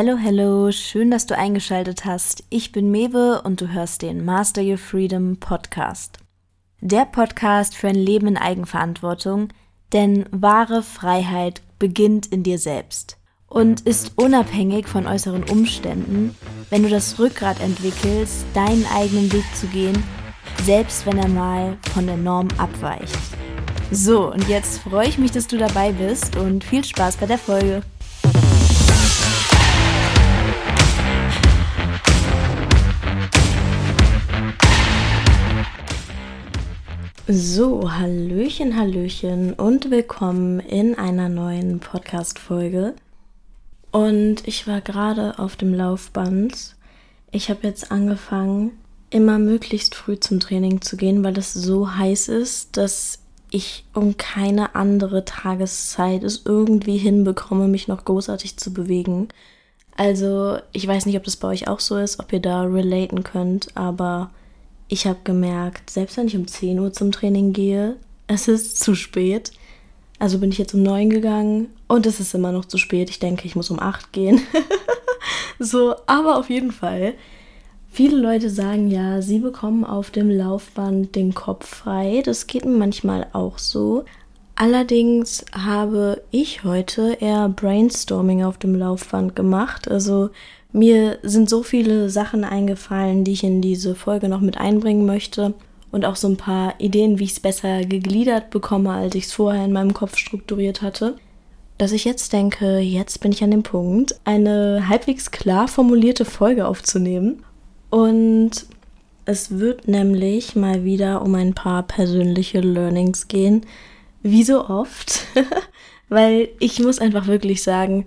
Hello, hello, schön, dass du eingeschaltet hast. Ich bin Mewe und du hörst den Master Your Freedom Podcast. Der Podcast für ein Leben in Eigenverantwortung, denn wahre Freiheit beginnt in dir selbst und ist unabhängig von äußeren Umständen, wenn du das Rückgrat entwickelst, deinen eigenen Weg zu gehen, selbst wenn er mal von der Norm abweicht. So, und jetzt freue ich mich, dass du dabei bist und viel Spaß bei der Folge. So, Hallöchen, Hallöchen und willkommen in einer neuen Podcast-Folge. Und ich war gerade auf dem Laufband. Ich habe jetzt angefangen, immer möglichst früh zum Training zu gehen, weil es so heiß ist, dass ich um keine andere Tageszeit es irgendwie hinbekomme, mich noch großartig zu bewegen. Also, ich weiß nicht, ob das bei euch auch so ist, ob ihr da relaten könnt, aber ich habe gemerkt, selbst wenn ich um 10 Uhr zum Training gehe, es ist zu spät. Also bin ich jetzt um 9 gegangen und es ist immer noch zu spät. Ich denke, ich muss um 8 gehen. so, aber auf jeden Fall. Viele Leute sagen ja, sie bekommen auf dem Laufband den Kopf frei. Das geht mir manchmal auch so. Allerdings habe ich heute eher Brainstorming auf dem Laufband gemacht. Also mir sind so viele Sachen eingefallen, die ich in diese Folge noch mit einbringen möchte. Und auch so ein paar Ideen, wie ich es besser gegliedert bekomme, als ich es vorher in meinem Kopf strukturiert hatte. Dass ich jetzt denke, jetzt bin ich an dem Punkt, eine halbwegs klar formulierte Folge aufzunehmen. Und es wird nämlich mal wieder um ein paar persönliche Learnings gehen. Wie so oft. Weil ich muss einfach wirklich sagen,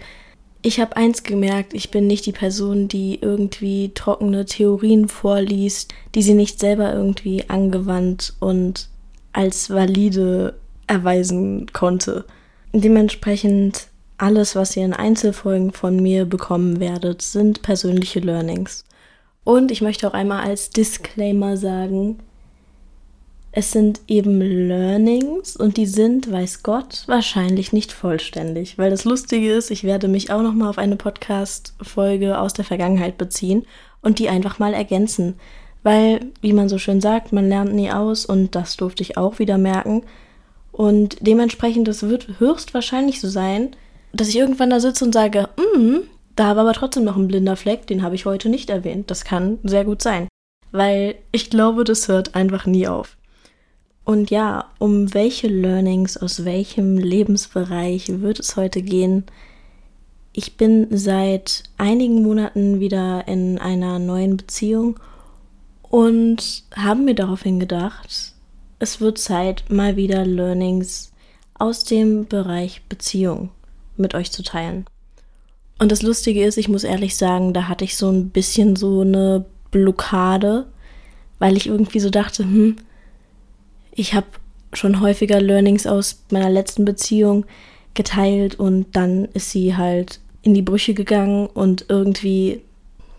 ich habe eins gemerkt, ich bin nicht die Person, die irgendwie trockene Theorien vorliest, die sie nicht selber irgendwie angewandt und als valide erweisen konnte. Dementsprechend alles, was ihr in Einzelfolgen von mir bekommen werdet, sind persönliche Learnings. Und ich möchte auch einmal als Disclaimer sagen, es sind eben Learnings und die sind, weiß Gott, wahrscheinlich nicht vollständig. Weil das Lustige ist, ich werde mich auch nochmal auf eine Podcast-Folge aus der Vergangenheit beziehen und die einfach mal ergänzen. Weil, wie man so schön sagt, man lernt nie aus und das durfte ich auch wieder merken. Und dementsprechend, es wird höchstwahrscheinlich so sein, dass ich irgendwann da sitze und sage, mm, da war aber trotzdem noch ein blinder Fleck, den habe ich heute nicht erwähnt. Das kann sehr gut sein. Weil ich glaube, das hört einfach nie auf. Und ja, um welche Learnings aus welchem Lebensbereich wird es heute gehen? Ich bin seit einigen Monaten wieder in einer neuen Beziehung und habe mir daraufhin gedacht, es wird Zeit, mal wieder Learnings aus dem Bereich Beziehung mit euch zu teilen. Und das Lustige ist, ich muss ehrlich sagen, da hatte ich so ein bisschen so eine Blockade, weil ich irgendwie so dachte, hm, ich habe schon häufiger Learnings aus meiner letzten Beziehung geteilt und dann ist sie halt in die Brüche gegangen und irgendwie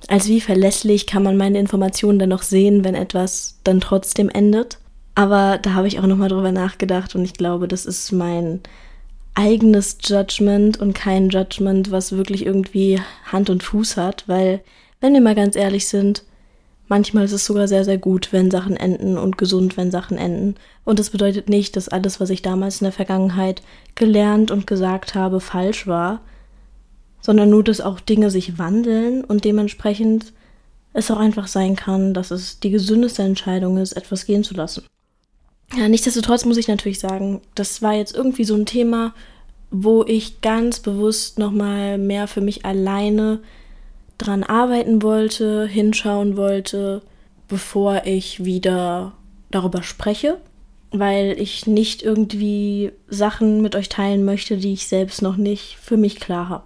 als wie verlässlich kann man meine Informationen dann noch sehen, wenn etwas dann trotzdem endet. Aber da habe ich auch nochmal drüber nachgedacht und ich glaube, das ist mein eigenes Judgment und kein Judgment, was wirklich irgendwie Hand und Fuß hat, weil, wenn wir mal ganz ehrlich sind, Manchmal ist es sogar sehr, sehr gut, wenn Sachen enden und gesund, wenn Sachen enden. Und das bedeutet nicht, dass alles, was ich damals in der Vergangenheit gelernt und gesagt habe, falsch war, sondern nur, dass auch Dinge sich wandeln und dementsprechend es auch einfach sein kann, dass es die gesündeste Entscheidung ist, etwas gehen zu lassen. Ja, nichtsdestotrotz muss ich natürlich sagen, das war jetzt irgendwie so ein Thema, wo ich ganz bewusst nochmal mehr für mich alleine dran arbeiten wollte, hinschauen wollte, bevor ich wieder darüber spreche, weil ich nicht irgendwie Sachen mit euch teilen möchte, die ich selbst noch nicht für mich klar habe.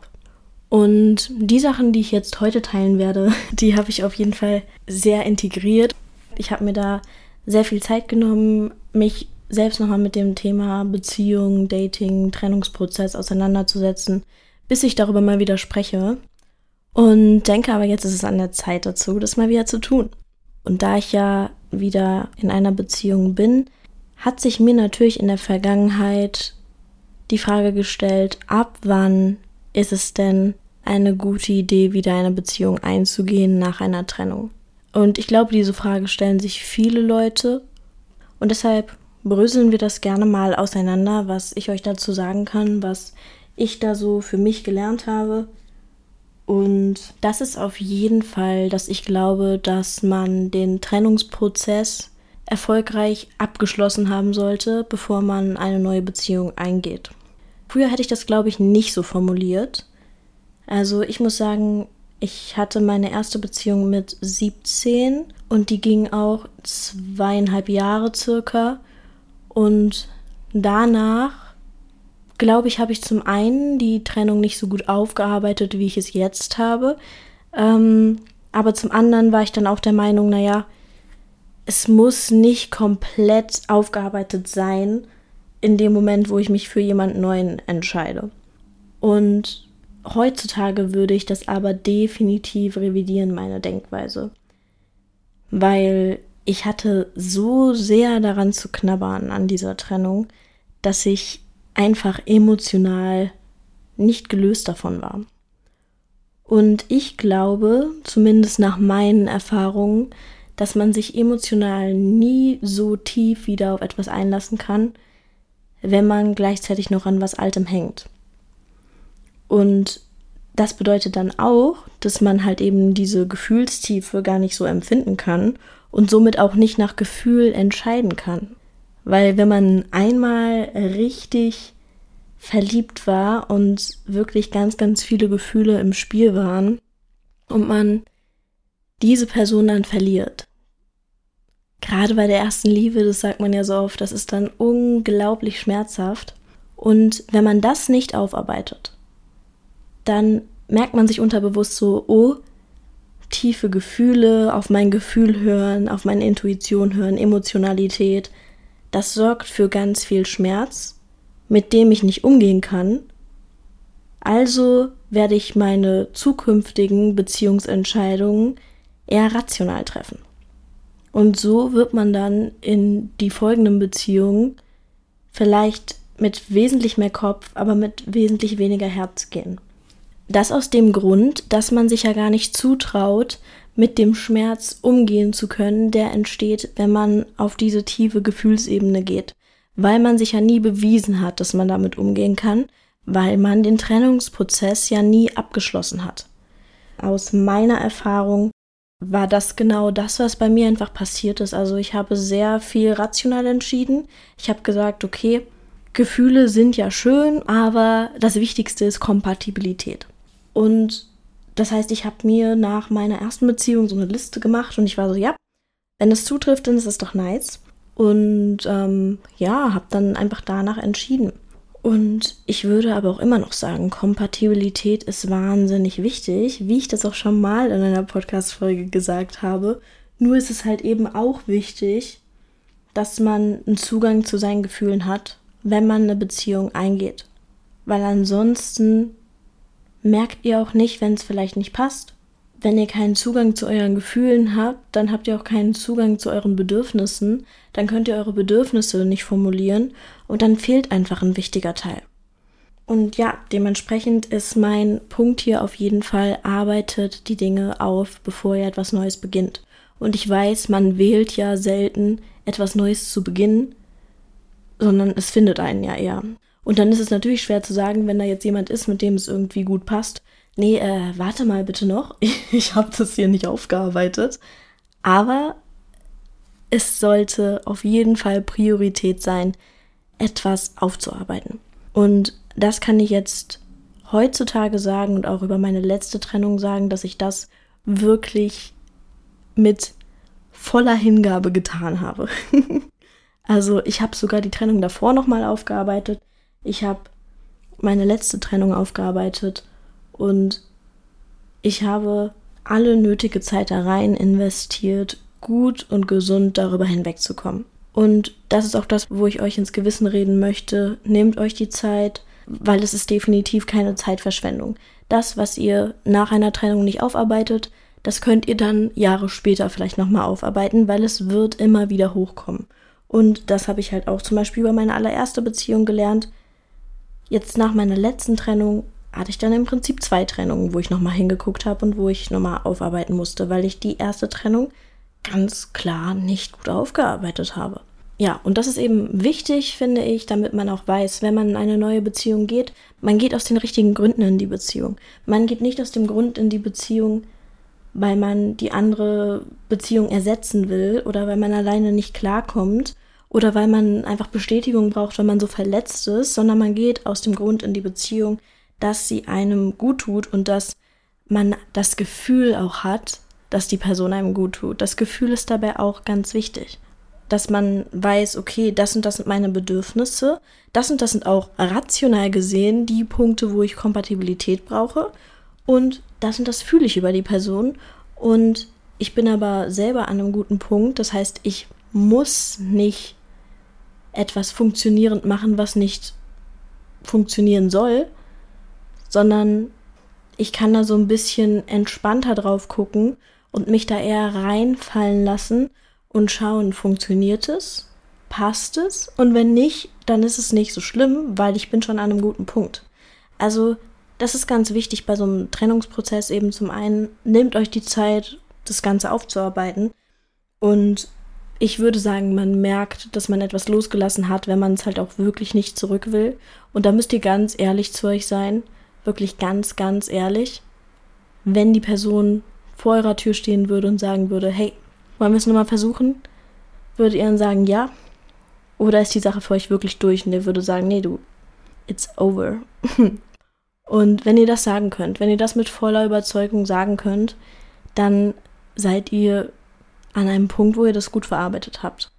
Und die Sachen, die ich jetzt heute teilen werde, die habe ich auf jeden Fall sehr integriert. Ich habe mir da sehr viel Zeit genommen, mich selbst nochmal mit dem Thema Beziehung, Dating, Trennungsprozess auseinanderzusetzen, bis ich darüber mal wieder spreche. Und denke aber, jetzt ist es an der Zeit dazu, das mal wieder zu tun. Und da ich ja wieder in einer Beziehung bin, hat sich mir natürlich in der Vergangenheit die Frage gestellt, ab wann ist es denn eine gute Idee, wieder eine Beziehung einzugehen nach einer Trennung? Und ich glaube, diese Frage stellen sich viele Leute. Und deshalb bröseln wir das gerne mal auseinander, was ich euch dazu sagen kann, was ich da so für mich gelernt habe. Und das ist auf jeden Fall, dass ich glaube, dass man den Trennungsprozess erfolgreich abgeschlossen haben sollte, bevor man eine neue Beziehung eingeht. Früher hätte ich das, glaube ich, nicht so formuliert. Also ich muss sagen, ich hatte meine erste Beziehung mit 17 und die ging auch zweieinhalb Jahre circa. Und danach, glaube ich, habe ich zum einen die Trennung nicht so gut aufgearbeitet, wie ich es jetzt habe. Ähm, aber zum anderen war ich dann auch der Meinung, naja, es muss nicht komplett aufgearbeitet sein in dem Moment, wo ich mich für jemanden neuen entscheide. Und heutzutage würde ich das aber definitiv revidieren, meine Denkweise. Weil ich hatte so sehr daran zu knabbern an dieser Trennung, dass ich einfach emotional nicht gelöst davon war. Und ich glaube, zumindest nach meinen Erfahrungen, dass man sich emotional nie so tief wieder auf etwas einlassen kann, wenn man gleichzeitig noch an was Altem hängt. Und das bedeutet dann auch, dass man halt eben diese Gefühlstiefe gar nicht so empfinden kann und somit auch nicht nach Gefühl entscheiden kann. Weil wenn man einmal richtig verliebt war und wirklich ganz, ganz viele Gefühle im Spiel waren und man diese Person dann verliert. Gerade bei der ersten Liebe, das sagt man ja so oft, das ist dann unglaublich schmerzhaft. Und wenn man das nicht aufarbeitet, dann merkt man sich unterbewusst so, oh, tiefe Gefühle, auf mein Gefühl hören, auf meine Intuition hören, Emotionalität, das sorgt für ganz viel Schmerz, mit dem ich nicht umgehen kann. Also werde ich meine zukünftigen Beziehungsentscheidungen eher rational treffen. Und so wird man dann in die folgenden Beziehungen vielleicht mit wesentlich mehr Kopf, aber mit wesentlich weniger Herz gehen. Das aus dem Grund, dass man sich ja gar nicht zutraut, mit dem Schmerz umgehen zu können, der entsteht, wenn man auf diese tiefe Gefühlsebene geht. Weil man sich ja nie bewiesen hat, dass man damit umgehen kann, weil man den Trennungsprozess ja nie abgeschlossen hat. Aus meiner Erfahrung war das genau das, was bei mir einfach passiert ist. Also ich habe sehr viel rational entschieden. Ich habe gesagt, okay, Gefühle sind ja schön, aber das Wichtigste ist Kompatibilität. Und das heißt, ich habe mir nach meiner ersten Beziehung so eine Liste gemacht und ich war so, ja, wenn es zutrifft, dann ist es doch nice. Und ähm, ja, habe dann einfach danach entschieden. Und ich würde aber auch immer noch sagen, Kompatibilität ist wahnsinnig wichtig, wie ich das auch schon mal in einer Podcast-Folge gesagt habe. Nur ist es halt eben auch wichtig, dass man einen Zugang zu seinen Gefühlen hat, wenn man eine Beziehung eingeht. Weil ansonsten merkt ihr auch nicht, wenn es vielleicht nicht passt. Wenn ihr keinen Zugang zu euren Gefühlen habt, dann habt ihr auch keinen Zugang zu euren Bedürfnissen, dann könnt ihr eure Bedürfnisse nicht formulieren und dann fehlt einfach ein wichtiger Teil. Und ja, dementsprechend ist mein Punkt hier auf jeden Fall, arbeitet die Dinge auf, bevor ihr etwas Neues beginnt. Und ich weiß, man wählt ja selten, etwas Neues zu beginnen, sondern es findet einen ja eher. Und dann ist es natürlich schwer zu sagen, wenn da jetzt jemand ist, mit dem es irgendwie gut passt. Nee, äh, warte mal bitte noch. Ich habe das hier nicht aufgearbeitet. Aber es sollte auf jeden Fall Priorität sein, etwas aufzuarbeiten. Und das kann ich jetzt heutzutage sagen und auch über meine letzte Trennung sagen, dass ich das wirklich mit voller Hingabe getan habe. also ich habe sogar die Trennung davor nochmal aufgearbeitet. Ich habe meine letzte Trennung aufgearbeitet und ich habe alle nötige Zeit da rein investiert, gut und gesund darüber hinwegzukommen. Und das ist auch das, wo ich euch ins Gewissen reden möchte. Nehmt euch die Zeit, weil es ist definitiv keine Zeitverschwendung. Das, was ihr nach einer Trennung nicht aufarbeitet, das könnt ihr dann Jahre später vielleicht nochmal aufarbeiten, weil es wird immer wieder hochkommen. Und das habe ich halt auch zum Beispiel über meine allererste Beziehung gelernt. Jetzt nach meiner letzten Trennung hatte ich dann im Prinzip zwei Trennungen, wo ich nochmal hingeguckt habe und wo ich nochmal aufarbeiten musste, weil ich die erste Trennung ganz klar nicht gut aufgearbeitet habe. Ja, und das ist eben wichtig, finde ich, damit man auch weiß, wenn man in eine neue Beziehung geht, man geht aus den richtigen Gründen in die Beziehung. Man geht nicht aus dem Grund in die Beziehung, weil man die andere Beziehung ersetzen will oder weil man alleine nicht klarkommt oder weil man einfach Bestätigung braucht, weil man so verletzt ist, sondern man geht aus dem Grund in die Beziehung, dass sie einem gut tut und dass man das Gefühl auch hat, dass die Person einem gut tut. Das Gefühl ist dabei auch ganz wichtig. Dass man weiß, okay, das und das sind meine Bedürfnisse, das und das sind auch rational gesehen die Punkte, wo ich Kompatibilität brauche und das und das fühle ich über die Person und ich bin aber selber an einem guten Punkt. Das heißt, ich muss nicht etwas funktionierend machen, was nicht funktionieren soll, sondern ich kann da so ein bisschen entspannter drauf gucken und mich da eher reinfallen lassen und schauen, funktioniert es? Passt es? Und wenn nicht, dann ist es nicht so schlimm, weil ich bin schon an einem guten Punkt. Also, das ist ganz wichtig bei so einem Trennungsprozess eben zum einen, nehmt euch die Zeit, das Ganze aufzuarbeiten und ich würde sagen, man merkt, dass man etwas losgelassen hat, wenn man es halt auch wirklich nicht zurück will. Und da müsst ihr ganz ehrlich zu euch sein. Wirklich ganz, ganz ehrlich. Wenn die Person vor eurer Tür stehen würde und sagen würde, hey, wollen wir es nochmal versuchen? Würdet ihr dann sagen, ja? Oder ist die Sache für euch wirklich durch und der würde sagen, nee, du, it's over. und wenn ihr das sagen könnt, wenn ihr das mit voller Überzeugung sagen könnt, dann seid ihr an einem Punkt, wo ihr das gut verarbeitet habt.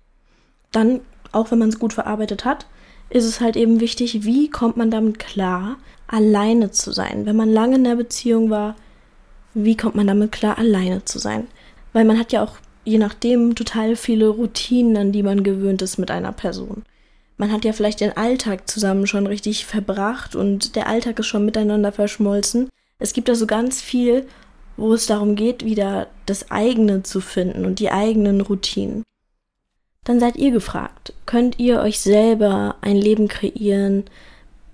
Dann, auch wenn man es gut verarbeitet hat, ist es halt eben wichtig, wie kommt man damit klar, alleine zu sein. Wenn man lange in der Beziehung war, wie kommt man damit klar, alleine zu sein? Weil man hat ja auch, je nachdem, total viele Routinen, an die man gewöhnt ist mit einer Person. Man hat ja vielleicht den Alltag zusammen schon richtig verbracht und der Alltag ist schon miteinander verschmolzen. Es gibt da so ganz viel, wo es darum geht, wieder das eigene zu finden und die eigenen Routinen. Dann seid ihr gefragt. Könnt ihr euch selber ein Leben kreieren,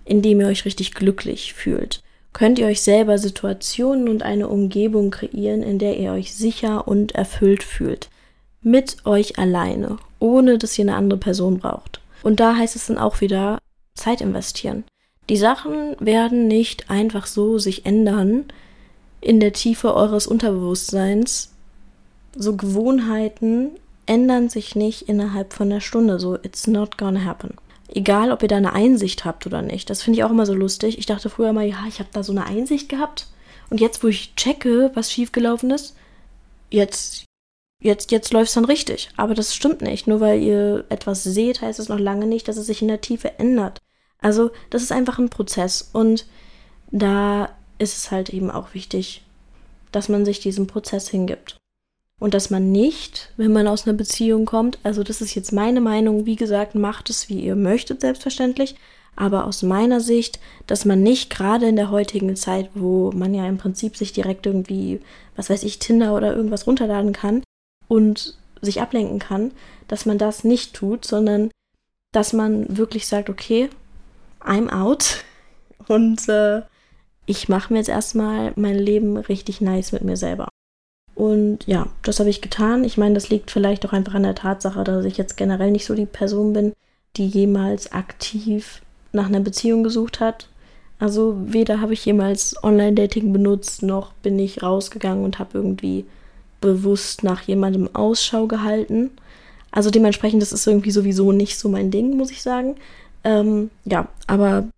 in dem ihr euch richtig glücklich fühlt? Könnt ihr euch selber Situationen und eine Umgebung kreieren, in der ihr euch sicher und erfüllt fühlt? Mit euch alleine, ohne dass ihr eine andere Person braucht. Und da heißt es dann auch wieder Zeit investieren. Die Sachen werden nicht einfach so sich ändern, in der Tiefe eures Unterbewusstseins. So Gewohnheiten ändern sich nicht innerhalb von einer Stunde. So, it's not gonna happen. Egal, ob ihr da eine Einsicht habt oder nicht. Das finde ich auch immer so lustig. Ich dachte früher mal, ja, ich habe da so eine Einsicht gehabt. Und jetzt, wo ich checke, was schiefgelaufen ist, jetzt, jetzt, jetzt läuft es dann richtig. Aber das stimmt nicht. Nur weil ihr etwas seht, heißt es noch lange nicht, dass es sich in der Tiefe ändert. Also, das ist einfach ein Prozess. Und da ist es halt eben auch wichtig, dass man sich diesem Prozess hingibt. Und dass man nicht, wenn man aus einer Beziehung kommt, also das ist jetzt meine Meinung, wie gesagt, macht es, wie ihr möchtet, selbstverständlich, aber aus meiner Sicht, dass man nicht gerade in der heutigen Zeit, wo man ja im Prinzip sich direkt irgendwie, was weiß ich, Tinder oder irgendwas runterladen kann und sich ablenken kann, dass man das nicht tut, sondern dass man wirklich sagt, okay, I'm out und äh, ich mache mir jetzt erstmal mein Leben richtig nice mit mir selber. Und ja, das habe ich getan. Ich meine, das liegt vielleicht auch einfach an der Tatsache, dass ich jetzt generell nicht so die Person bin, die jemals aktiv nach einer Beziehung gesucht hat. Also weder habe ich jemals Online-Dating benutzt, noch bin ich rausgegangen und habe irgendwie bewusst nach jemandem Ausschau gehalten. Also dementsprechend, das ist irgendwie sowieso nicht so mein Ding, muss ich sagen. Ähm, ja, aber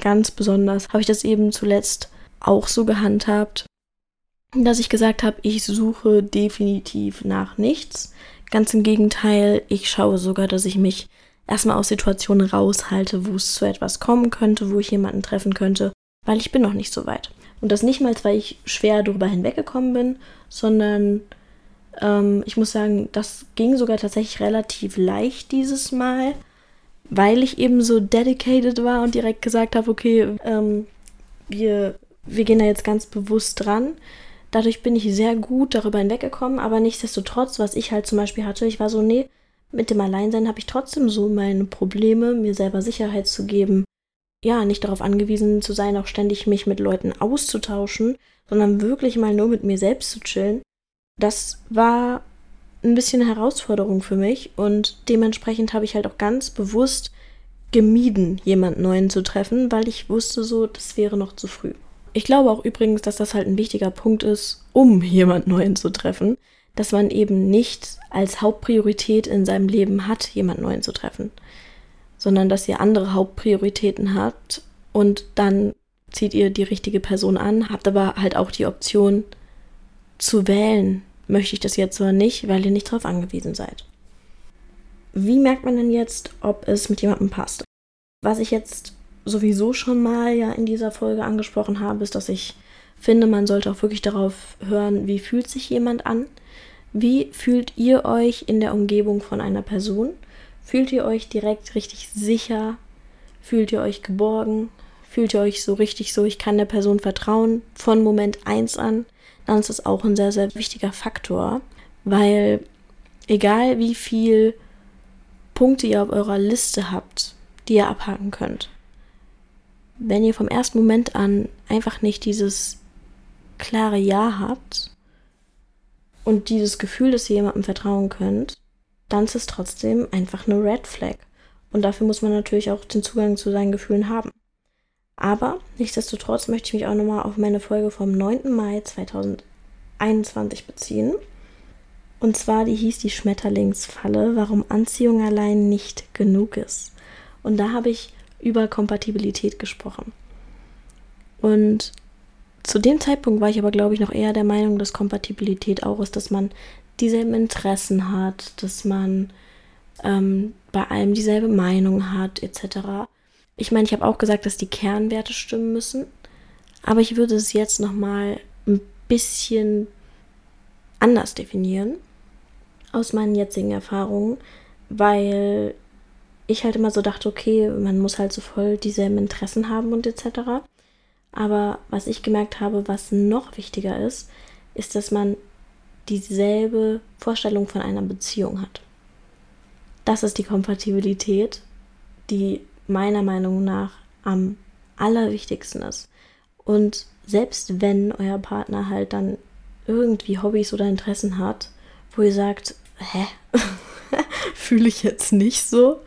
ganz besonders habe ich das eben zuletzt auch so gehandhabt, dass ich gesagt habe, ich suche definitiv nach nichts. Ganz im Gegenteil, ich schaue sogar, dass ich mich erstmal aus Situationen raushalte, wo es zu etwas kommen könnte, wo ich jemanden treffen könnte, weil ich bin noch nicht so weit. Und das nicht mal, weil ich schwer darüber hinweggekommen bin, sondern ähm, ich muss sagen, das ging sogar tatsächlich relativ leicht dieses Mal weil ich eben so dedicated war und direkt gesagt habe, okay, ähm, wir, wir gehen da jetzt ganz bewusst dran. Dadurch bin ich sehr gut darüber hinweggekommen, aber nichtsdestotrotz, was ich halt zum Beispiel hatte, ich war so, nee, mit dem Alleinsein habe ich trotzdem so meine Probleme, mir selber Sicherheit zu geben, ja, nicht darauf angewiesen zu sein, auch ständig mich mit Leuten auszutauschen, sondern wirklich mal nur mit mir selbst zu chillen. Das war ein bisschen Herausforderung für mich und dementsprechend habe ich halt auch ganz bewusst gemieden, jemand Neuen zu treffen, weil ich wusste so, das wäre noch zu früh. Ich glaube auch übrigens, dass das halt ein wichtiger Punkt ist, um jemand Neuen zu treffen, dass man eben nicht als Hauptpriorität in seinem Leben hat, jemand Neuen zu treffen, sondern dass ihr andere Hauptprioritäten habt und dann zieht ihr die richtige Person an, habt aber halt auch die Option zu wählen, möchte ich das jetzt oder nicht, weil ihr nicht darauf angewiesen seid. Wie merkt man denn jetzt, ob es mit jemandem passt? Was ich jetzt sowieso schon mal ja in dieser Folge angesprochen habe, ist, dass ich finde, man sollte auch wirklich darauf hören, wie fühlt sich jemand an? Wie fühlt ihr euch in der Umgebung von einer Person? Fühlt ihr euch direkt richtig sicher? Fühlt ihr euch geborgen? Fühlt ihr euch so richtig so, ich kann der Person vertrauen von Moment 1 an? Dann ist das auch ein sehr, sehr wichtiger Faktor, weil egal wie viel Punkte ihr auf eurer Liste habt, die ihr abhaken könnt, wenn ihr vom ersten Moment an einfach nicht dieses klare Ja habt und dieses Gefühl, dass ihr jemandem vertrauen könnt, dann ist es trotzdem einfach eine Red Flag. Und dafür muss man natürlich auch den Zugang zu seinen Gefühlen haben. Aber nichtsdestotrotz möchte ich mich auch nochmal auf meine Folge vom 9. Mai 2021 beziehen. Und zwar, die hieß die Schmetterlingsfalle, warum Anziehung allein nicht genug ist. Und da habe ich über Kompatibilität gesprochen. Und zu dem Zeitpunkt war ich aber, glaube ich, noch eher der Meinung, dass Kompatibilität auch ist, dass man dieselben Interessen hat, dass man ähm, bei allem dieselbe Meinung hat, etc. Ich meine, ich habe auch gesagt, dass die Kernwerte stimmen müssen, aber ich würde es jetzt nochmal ein bisschen anders definieren aus meinen jetzigen Erfahrungen, weil ich halt immer so dachte, okay, man muss halt so voll dieselben Interessen haben und etc. Aber was ich gemerkt habe, was noch wichtiger ist, ist, dass man dieselbe Vorstellung von einer Beziehung hat. Das ist die Kompatibilität, die meiner Meinung nach am allerwichtigsten ist. Und selbst wenn euer Partner halt dann irgendwie Hobbys oder Interessen hat, wo ihr sagt, hä, fühle ich jetzt nicht so,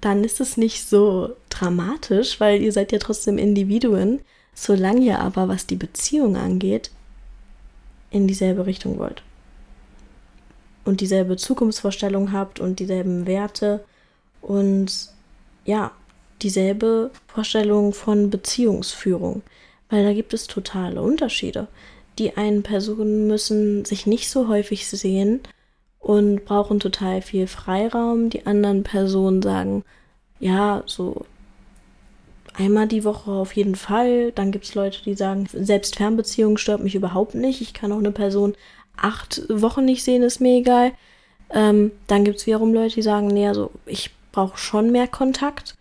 dann ist es nicht so dramatisch, weil ihr seid ja trotzdem Individuen, solange ihr aber, was die Beziehung angeht, in dieselbe Richtung wollt. Und dieselbe Zukunftsvorstellung habt und dieselben Werte und ja, dieselbe Vorstellung von Beziehungsführung. Weil da gibt es totale Unterschiede. Die einen Personen müssen sich nicht so häufig sehen und brauchen total viel Freiraum. Die anderen Personen sagen, ja, so einmal die Woche auf jeden Fall. Dann gibt es Leute, die sagen, selbst Fernbeziehung stört mich überhaupt nicht. Ich kann auch eine Person acht Wochen nicht sehen, ist mir egal. Ähm, dann gibt es wiederum Leute, die sagen, nee, also ich brauche schon mehr Kontakt.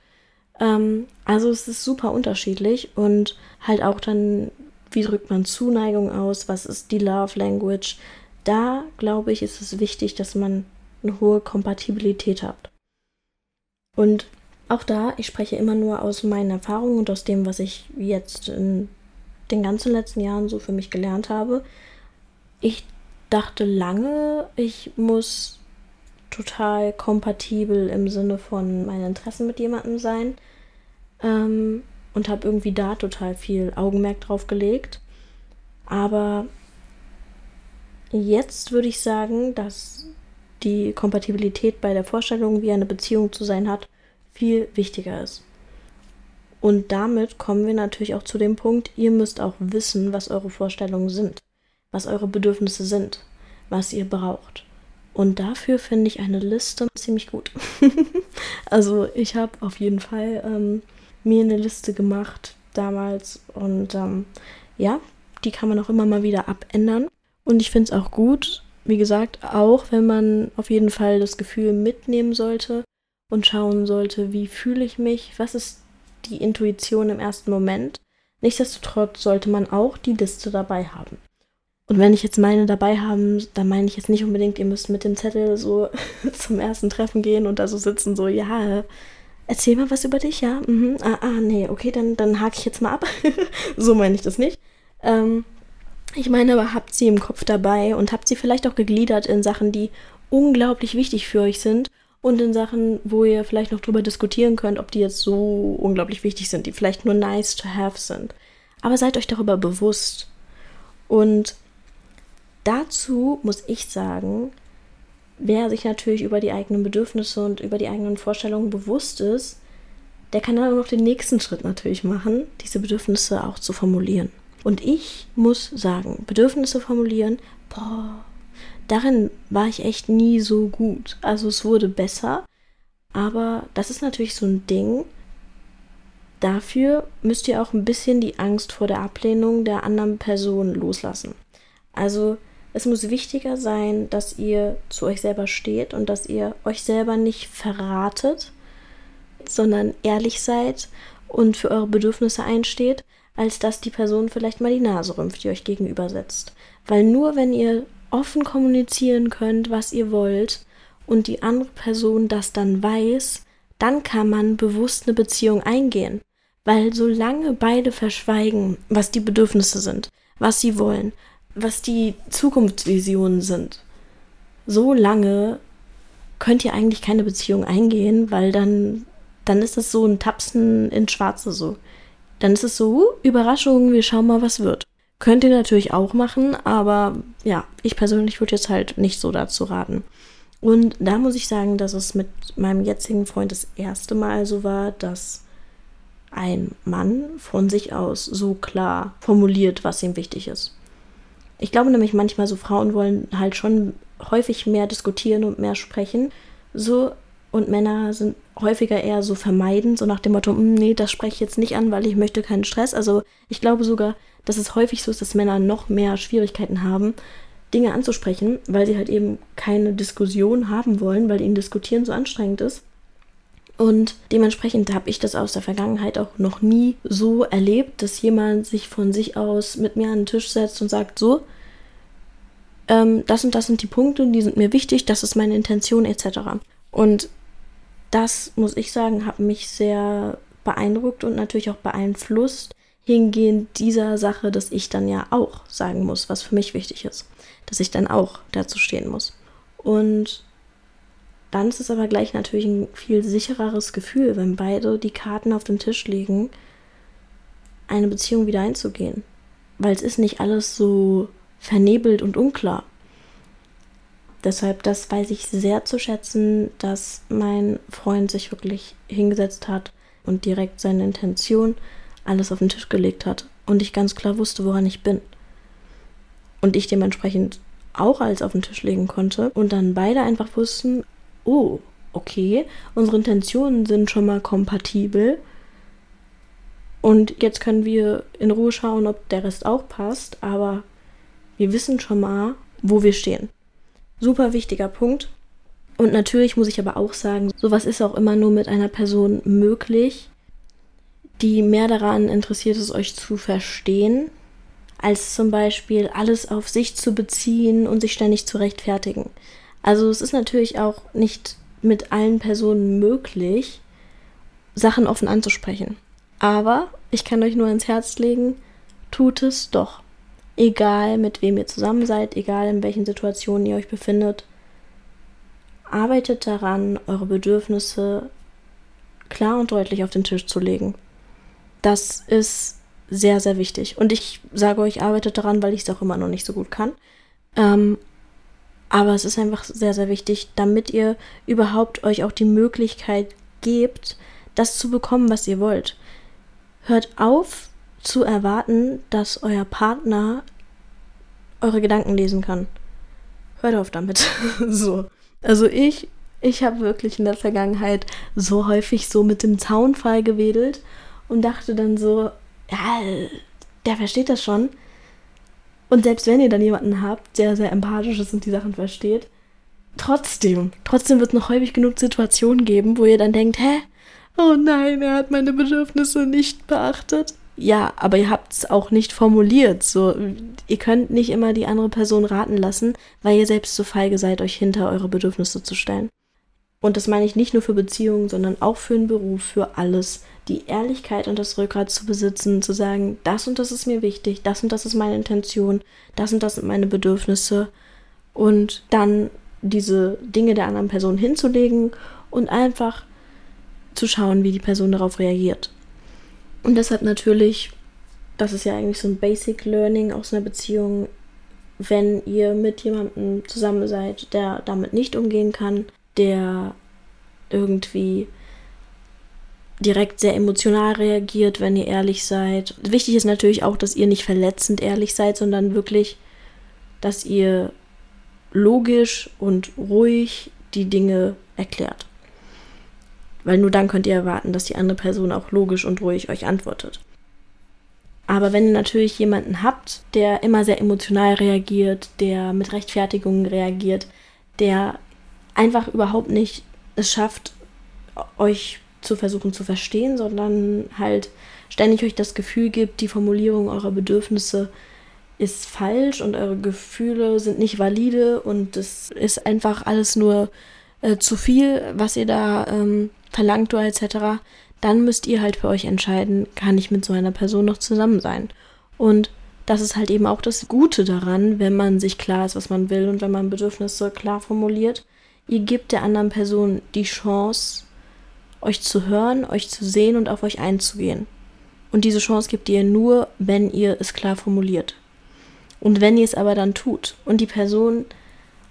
Ähm, also es ist super unterschiedlich und halt auch dann, wie drückt man Zuneigung aus, was ist die Love Language, da glaube ich, ist es wichtig, dass man eine hohe Kompatibilität hat. Und auch da, ich spreche immer nur aus meinen Erfahrungen und aus dem, was ich jetzt in den ganzen letzten Jahren so für mich gelernt habe. Ich dachte lange, ich muss total kompatibel im Sinne von meinen Interessen mit jemandem sein ähm, und habe irgendwie da total viel Augenmerk drauf gelegt. Aber Jetzt würde ich sagen, dass die Kompatibilität bei der Vorstellung, wie eine Beziehung zu sein hat, viel wichtiger ist. Und damit kommen wir natürlich auch zu dem Punkt, ihr müsst auch wissen, was eure Vorstellungen sind, was eure Bedürfnisse sind, was ihr braucht. Und dafür finde ich eine Liste ziemlich gut. also ich habe auf jeden Fall ähm, mir eine Liste gemacht damals und ähm, ja, die kann man auch immer mal wieder abändern. Und ich finde es auch gut, wie gesagt, auch wenn man auf jeden Fall das Gefühl mitnehmen sollte und schauen sollte, wie fühle ich mich, was ist die Intuition im ersten Moment. Nichtsdestotrotz sollte man auch die Liste dabei haben. Und wenn ich jetzt meine dabei haben, dann meine ich jetzt nicht unbedingt, ihr müsst mit dem Zettel so zum ersten Treffen gehen und da so sitzen, so, ja, erzähl mal was über dich, ja? Mhm. Ah, ah, nee, okay, dann, dann hake ich jetzt mal ab. so meine ich das nicht. Ähm, ich meine aber, habt sie im Kopf dabei und habt sie vielleicht auch gegliedert in Sachen, die unglaublich wichtig für euch sind und in Sachen, wo ihr vielleicht noch drüber diskutieren könnt, ob die jetzt so unglaublich wichtig sind, die vielleicht nur nice to have sind. Aber seid euch darüber bewusst. Und dazu muss ich sagen, wer sich natürlich über die eigenen Bedürfnisse und über die eigenen Vorstellungen bewusst ist, der kann dann auch noch den nächsten Schritt natürlich machen, diese Bedürfnisse auch zu formulieren. Und ich muss sagen, Bedürfnisse formulieren, boah, darin war ich echt nie so gut. Also es wurde besser, aber das ist natürlich so ein Ding. Dafür müsst ihr auch ein bisschen die Angst vor der Ablehnung der anderen Person loslassen. Also es muss wichtiger sein, dass ihr zu euch selber steht und dass ihr euch selber nicht verratet, sondern ehrlich seid und für eure Bedürfnisse einsteht, als dass die Person vielleicht mal die Nase rümpft, die euch gegenüber setzt. Weil nur wenn ihr offen kommunizieren könnt, was ihr wollt und die andere Person das dann weiß, dann kann man bewusst eine Beziehung eingehen. Weil solange beide verschweigen, was die Bedürfnisse sind, was sie wollen, was die Zukunftsvisionen sind. So lange könnt ihr eigentlich keine Beziehung eingehen, weil dann, dann ist es so ein Tapsen ins Schwarze so. Dann ist es so, uh, Überraschung, wir schauen mal, was wird. Könnt ihr natürlich auch machen, aber ja, ich persönlich würde jetzt halt nicht so dazu raten. Und da muss ich sagen, dass es mit meinem jetzigen Freund das erste Mal so war, dass ein Mann von sich aus so klar formuliert, was ihm wichtig ist. Ich glaube nämlich manchmal so Frauen wollen halt schon häufig mehr diskutieren und mehr sprechen. So und Männer sind häufiger eher so vermeiden, so nach dem Motto, hm, nee, das spreche ich jetzt nicht an, weil ich möchte keinen Stress. Also ich glaube sogar, dass es häufig so ist, dass Männer noch mehr Schwierigkeiten haben, Dinge anzusprechen, weil sie halt eben keine Diskussion haben wollen, weil ihnen Diskutieren so anstrengend ist. Und dementsprechend habe ich das aus der Vergangenheit auch noch nie so erlebt, dass jemand sich von sich aus mit mir an den Tisch setzt und sagt, so, ähm, das und das sind die Punkte, die sind mir wichtig, das ist meine Intention etc. Und das, muss ich sagen, hat mich sehr beeindruckt und natürlich auch beeinflusst hingehend dieser Sache, dass ich dann ja auch sagen muss, was für mich wichtig ist. Dass ich dann auch dazu stehen muss. Und dann ist es aber gleich natürlich ein viel sichereres Gefühl, wenn beide die Karten auf den Tisch legen, eine Beziehung wieder einzugehen. Weil es ist nicht alles so vernebelt und unklar. Deshalb, das weiß ich sehr zu schätzen, dass mein Freund sich wirklich hingesetzt hat und direkt seine Intention alles auf den Tisch gelegt hat und ich ganz klar wusste, woran ich bin. Und ich dementsprechend auch alles auf den Tisch legen konnte und dann beide einfach wussten, oh, okay, unsere Intentionen sind schon mal kompatibel. Und jetzt können wir in Ruhe schauen, ob der Rest auch passt, aber wir wissen schon mal, wo wir stehen. Super wichtiger Punkt. Und natürlich muss ich aber auch sagen, sowas ist auch immer nur mit einer Person möglich, die mehr daran interessiert ist, euch zu verstehen, als zum Beispiel alles auf sich zu beziehen und sich ständig zu rechtfertigen. Also es ist natürlich auch nicht mit allen Personen möglich, Sachen offen anzusprechen. Aber ich kann euch nur ins Herz legen, tut es doch. Egal mit wem ihr zusammen seid, egal in welchen Situationen ihr euch befindet, arbeitet daran, eure Bedürfnisse klar und deutlich auf den Tisch zu legen. Das ist sehr, sehr wichtig. Und ich sage euch, arbeitet daran, weil ich es auch immer noch nicht so gut kann. Ähm, aber es ist einfach sehr, sehr wichtig, damit ihr überhaupt euch auch die Möglichkeit gebt, das zu bekommen, was ihr wollt. Hört auf zu erwarten, dass euer Partner eure Gedanken lesen kann. Hört auf damit. so. Also ich, ich habe wirklich in der Vergangenheit so häufig so mit dem Zaunfall gewedelt und dachte dann so, ja, der versteht das schon. Und selbst wenn ihr dann jemanden habt, der sehr empathisch ist und die Sachen versteht, trotzdem, trotzdem wird es noch häufig genug Situationen geben, wo ihr dann denkt, hä? Oh nein, er hat meine Bedürfnisse nicht beachtet. Ja, aber ihr habt es auch nicht formuliert. So, ihr könnt nicht immer die andere Person raten lassen, weil ihr selbst so feige seid, euch hinter eure Bedürfnisse zu stellen. Und das meine ich nicht nur für Beziehungen, sondern auch für einen Beruf, für alles, die Ehrlichkeit und das Rückgrat zu besitzen, zu sagen, das und das ist mir wichtig, das und das ist meine Intention, das und das sind meine Bedürfnisse und dann diese Dinge der anderen Person hinzulegen und einfach zu schauen, wie die Person darauf reagiert. Und deshalb natürlich, das ist ja eigentlich so ein Basic Learning aus einer Beziehung, wenn ihr mit jemandem zusammen seid, der damit nicht umgehen kann, der irgendwie direkt sehr emotional reagiert, wenn ihr ehrlich seid. Wichtig ist natürlich auch, dass ihr nicht verletzend ehrlich seid, sondern wirklich, dass ihr logisch und ruhig die Dinge erklärt. Weil nur dann könnt ihr erwarten, dass die andere Person auch logisch und ruhig euch antwortet. Aber wenn ihr natürlich jemanden habt, der immer sehr emotional reagiert, der mit Rechtfertigungen reagiert, der einfach überhaupt nicht es schafft, euch zu versuchen zu verstehen, sondern halt ständig euch das Gefühl gibt, die Formulierung eurer Bedürfnisse ist falsch und eure Gefühle sind nicht valide und es ist einfach alles nur äh, zu viel, was ihr da ähm, verlangt oder etc., dann müsst ihr halt für euch entscheiden, kann ich mit so einer Person noch zusammen sein. Und das ist halt eben auch das Gute daran, wenn man sich klar ist, was man will und wenn man Bedürfnisse klar formuliert. Ihr gebt der anderen Person die Chance, euch zu hören, euch zu sehen und auf euch einzugehen. Und diese Chance gebt ihr nur, wenn ihr es klar formuliert. Und wenn ihr es aber dann tut und die Person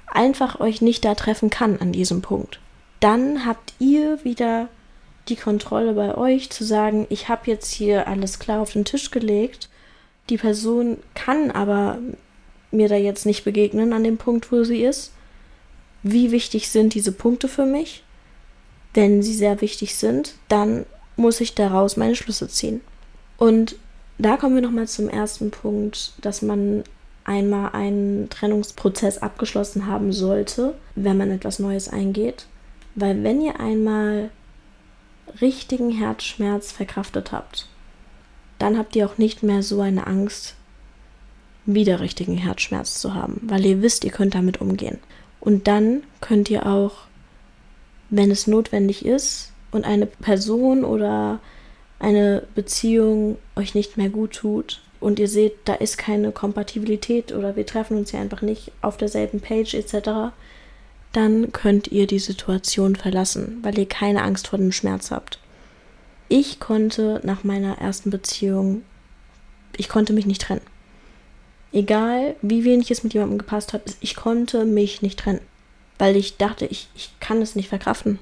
einfach euch nicht da treffen kann an diesem Punkt, dann habt ihr wieder die Kontrolle bei euch zu sagen, ich habe jetzt hier alles klar auf den Tisch gelegt. Die Person kann aber mir da jetzt nicht begegnen an dem Punkt, wo sie ist. Wie wichtig sind diese Punkte für mich? Wenn sie sehr wichtig sind, dann muss ich daraus meine Schlüsse ziehen. Und da kommen wir nochmal zum ersten Punkt, dass man einmal einen Trennungsprozess abgeschlossen haben sollte, wenn man etwas Neues eingeht. Weil wenn ihr einmal richtigen Herzschmerz verkraftet habt, dann habt ihr auch nicht mehr so eine Angst, wieder richtigen Herzschmerz zu haben, weil ihr wisst, ihr könnt damit umgehen. Und dann könnt ihr auch, wenn es notwendig ist und eine Person oder eine Beziehung euch nicht mehr gut tut und ihr seht, da ist keine Kompatibilität oder wir treffen uns ja einfach nicht auf derselben Page etc., dann könnt ihr die Situation verlassen, weil ihr keine Angst vor dem Schmerz habt. Ich konnte nach meiner ersten Beziehung, ich konnte mich nicht trennen. Egal, wie wenig es mit jemandem gepasst hat, ich konnte mich nicht trennen, weil ich dachte, ich, ich kann es nicht verkraften.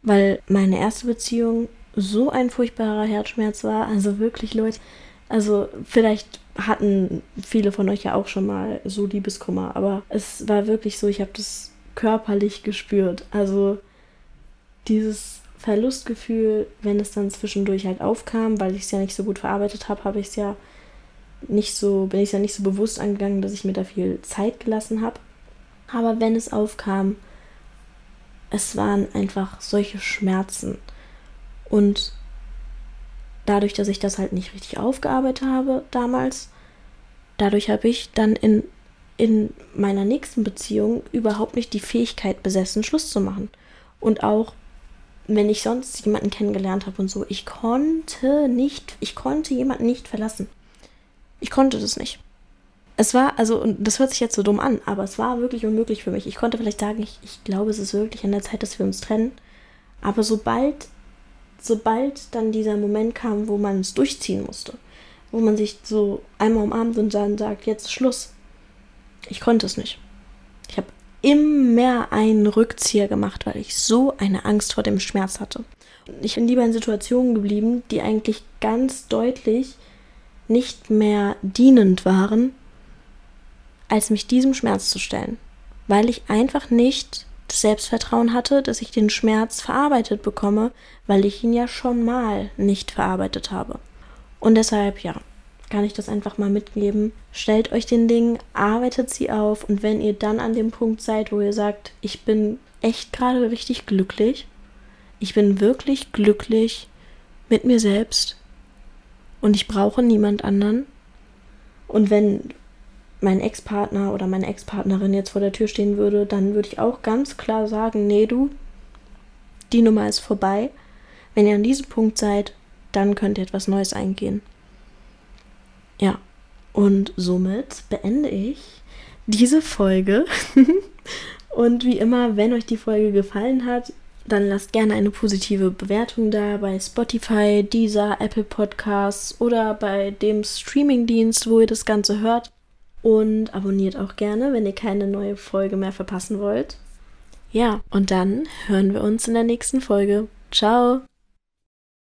Weil meine erste Beziehung so ein furchtbarer Herzschmerz war, also wirklich Leute, also vielleicht hatten viele von euch ja auch schon mal so Liebeskummer, aber es war wirklich so, ich habe das körperlich gespürt. Also dieses Verlustgefühl, wenn es dann zwischendurch halt aufkam, weil ich es ja nicht so gut verarbeitet habe, habe ich es ja nicht so, bin ich ja nicht so bewusst angegangen, dass ich mir da viel Zeit gelassen habe. Aber wenn es aufkam, es waren einfach solche Schmerzen. Und dadurch, dass ich das halt nicht richtig aufgearbeitet habe damals, dadurch habe ich dann in in meiner nächsten Beziehung überhaupt nicht die Fähigkeit besessen, Schluss zu machen. Und auch wenn ich sonst jemanden kennengelernt habe und so, ich konnte nicht, ich konnte jemanden nicht verlassen. Ich konnte das nicht. Es war, also, und das hört sich jetzt so dumm an, aber es war wirklich unmöglich für mich. Ich konnte vielleicht sagen, ich, ich glaube, es ist wirklich an der Zeit, dass wir uns trennen. Aber sobald, sobald dann dieser Moment kam, wo man es durchziehen musste, wo man sich so einmal umarmt und dann sagt, jetzt Schluss, ich konnte es nicht. Ich habe immer einen Rückzieher gemacht, weil ich so eine Angst vor dem Schmerz hatte. Ich bin lieber in Situationen geblieben, die eigentlich ganz deutlich nicht mehr dienend waren, als mich diesem Schmerz zu stellen. Weil ich einfach nicht das Selbstvertrauen hatte, dass ich den Schmerz verarbeitet bekomme, weil ich ihn ja schon mal nicht verarbeitet habe. Und deshalb, ja, kann ich das einfach mal mitgeben. Stellt euch den Dingen, arbeitet sie auf und wenn ihr dann an dem Punkt seid, wo ihr sagt, ich bin echt gerade richtig glücklich, ich bin wirklich glücklich mit mir selbst und ich brauche niemand anderen. Und wenn mein Ex-Partner oder meine Ex-Partnerin jetzt vor der Tür stehen würde, dann würde ich auch ganz klar sagen, nee du, die Nummer ist vorbei. Wenn ihr an diesem Punkt seid, dann könnt ihr etwas Neues eingehen. Ja, und somit beende ich diese Folge. und wie immer, wenn euch die Folge gefallen hat, dann lasst gerne eine positive Bewertung da bei Spotify, Deezer, Apple Podcasts oder bei dem Streamingdienst, wo ihr das Ganze hört. Und abonniert auch gerne, wenn ihr keine neue Folge mehr verpassen wollt. Ja, und dann hören wir uns in der nächsten Folge. Ciao!